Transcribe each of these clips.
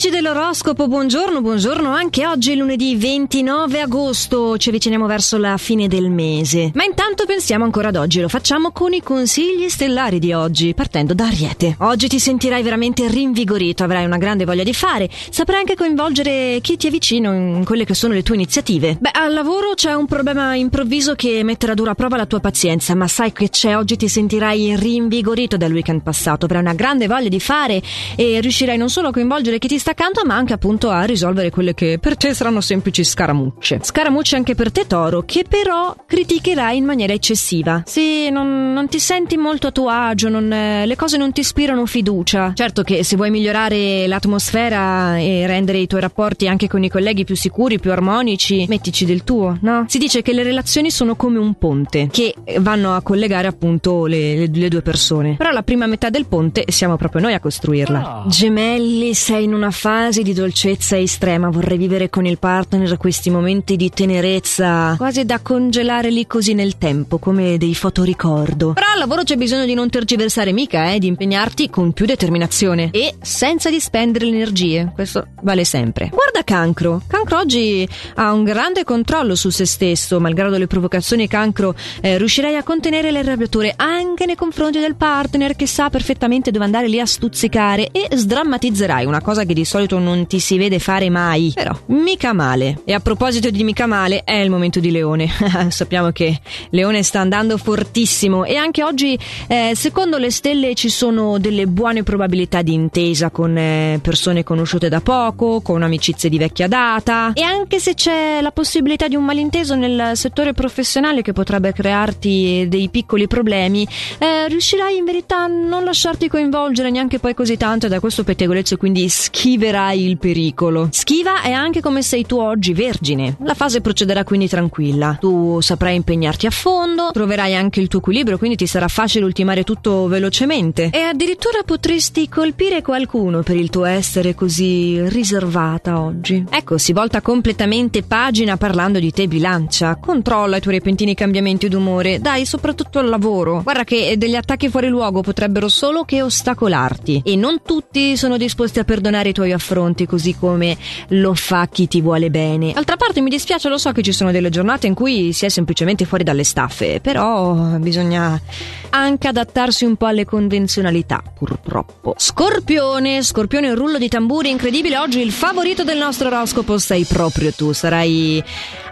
Amici dell'oroscopo, buongiorno, buongiorno. Anche oggi lunedì 29 agosto, ci avviciniamo verso la fine del mese. Ma intanto pensiamo ancora ad oggi, lo facciamo con i consigli stellari di oggi, partendo da Ariete. Oggi ti sentirai veramente rinvigorito, avrai una grande voglia di fare, saprai anche coinvolgere chi ti è vicino in quelle che sono le tue iniziative. Beh, al lavoro c'è un problema improvviso che metterà a dura prova la tua pazienza, ma sai che c'è oggi ti sentirai rinvigorito dal weekend passato, avrai una grande voglia di fare e riuscirai non solo a coinvolgere chi ti sta accanto, ma anche appunto a risolvere quelle che per te saranno semplici scaramucce. Scaramucce anche per te, Toro, che però criticherai in maniera eccessiva. Sì, non, non ti senti molto a tuo agio, non, eh, le cose non ti ispirano fiducia. Certo che se vuoi migliorare l'atmosfera e rendere i tuoi rapporti anche con i colleghi più sicuri, più armonici, mettici del tuo, no? Si dice che le relazioni sono come un ponte che vanno a collegare appunto le, le, le due persone. Però la prima metà del ponte siamo proprio noi a costruirla. Oh. Gemelli, sei sei in una fase di dolcezza estrema, vorrei vivere con il partner questi momenti di tenerezza, quasi da congelare lì così nel tempo, come dei fotoricordo. Però al lavoro c'è bisogno di non tergiversare mica, eh, di impegnarti con più determinazione e senza dispendere le energie. Questo vale sempre. Guarda Cancro. Cancro oggi ha un grande controllo su se stesso, malgrado le provocazioni Cancro, eh, riuscirai a contenere le arrabbiature anche nei confronti del partner che sa perfettamente dove andare lì a stuzzicare e sdrammatizzerai una cosa cosa che di solito non ti si vede fare mai. Però, mica male. E a proposito di mica male, è il momento di Leone. Sappiamo che Leone sta andando fortissimo e anche oggi, eh, secondo le stelle, ci sono delle buone probabilità di intesa con eh, persone conosciute da poco, con amicizie di vecchia data. E anche se c'è la possibilità di un malinteso nel settore professionale che potrebbe crearti dei piccoli problemi, eh, riuscirai in verità a non lasciarti coinvolgere neanche poi così tanto da questo pettegolezzo, quindi schiverai il pericolo. Schiva è anche come sei tu oggi, vergine. La fase procederà quindi tranquilla. Tu saprai impegnarti a fondo, troverai anche il tuo equilibrio, quindi ti sarà facile ultimare tutto velocemente. E addirittura potresti colpire qualcuno per il tuo essere così riservata oggi. Ecco, si volta completamente pagina parlando di te, bilancia. Controlla i tuoi repentini cambiamenti d'umore, dai, soprattutto al lavoro. Guarda che degli attacchi fuori luogo potrebbero solo che ostacolarti. E non tutti sono disposti a perdonare perdonare i tuoi affronti così come lo fa chi ti vuole bene. D'altra parte mi dispiace, lo so che ci sono delle giornate in cui si è semplicemente fuori dalle staffe, però bisogna anche adattarsi un po' alle convenzionalità, purtroppo. Scorpione, Scorpione, un rullo di tamburi incredibile, oggi il favorito del nostro oroscopo sei proprio tu, sarai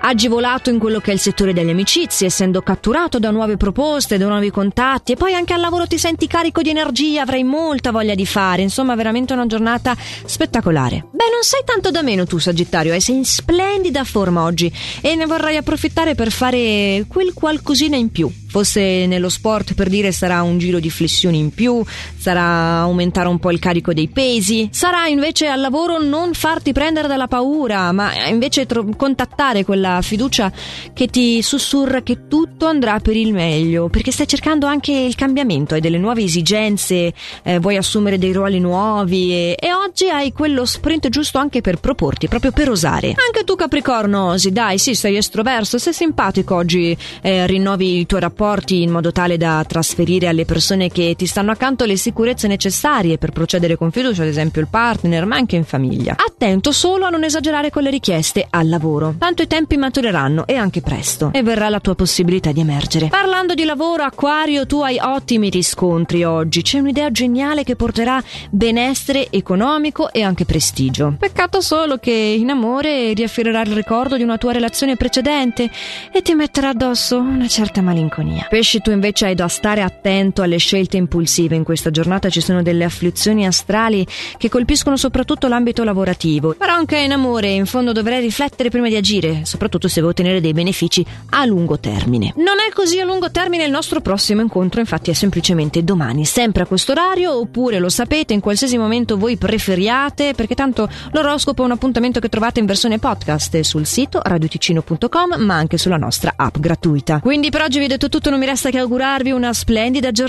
agevolato in quello che è il settore delle amicizie, essendo catturato da nuove proposte, da nuovi contatti e poi anche al lavoro ti senti carico di energia, avrai molta voglia di fare, insomma veramente una giornata spettacolare. Beh, non sei tanto da meno tu, Sagittario, eh? sei in splendida forma oggi e ne vorrai approfittare per fare quel qualcosina in più. Fosse nello sport per dire sarà un giro di flessioni in più, sarà aumentare un po' il carico dei pesi, sarà invece al lavoro non farti prendere dalla paura, ma invece tro- contattare quella fiducia che ti sussurra che tutto andrà per il meglio, perché stai cercando anche il cambiamento, hai delle nuove esigenze, eh, vuoi assumere dei ruoli nuovi e, e oggi hai quello sprint giusto anche per proporti, proprio per osare. Anche tu Capricorno, Osi, dai, sì, sei estroverso, sei simpatico oggi, eh, rinnovi i tuoi rapporti in modo tale da trasferire alle persone che ti stanno accanto le sicurezze necessarie per procedere con fiducia, ad esempio il partner, ma anche in famiglia. Attento solo a non esagerare con le richieste al lavoro, tanto i tempi matureranno e anche presto, e verrà la tua possibilità di emergere. Parlando di lavoro, Aquario, tu hai ottimi riscontri oggi, c'è un'idea geniale che porterà benessere economico economico e anche prestigio. Peccato solo che in amore riaffiorerà il ricordo di una tua relazione precedente e ti metterà addosso una certa malinconia. Pesci, tu invece hai da stare attento alle scelte impulsive. In questa giornata ci sono delle afflizioni astrali che colpiscono soprattutto l'ambito lavorativo. Però anche in amore, in fondo dovrei riflettere prima di agire, soprattutto se vuoi ottenere dei benefici a lungo termine. Non è così a lungo termine il nostro prossimo incontro, infatti è semplicemente domani, sempre a questo orario, oppure lo sapete, in qualsiasi momento voi preferiate, perché tanto l'oroscopo è un appuntamento che trovate in versione podcast sul sito radioticino.com, ma anche sulla nostra app gratuita. Quindi per oggi vi detto tutto, non mi resta che augurarvi una splendida giornata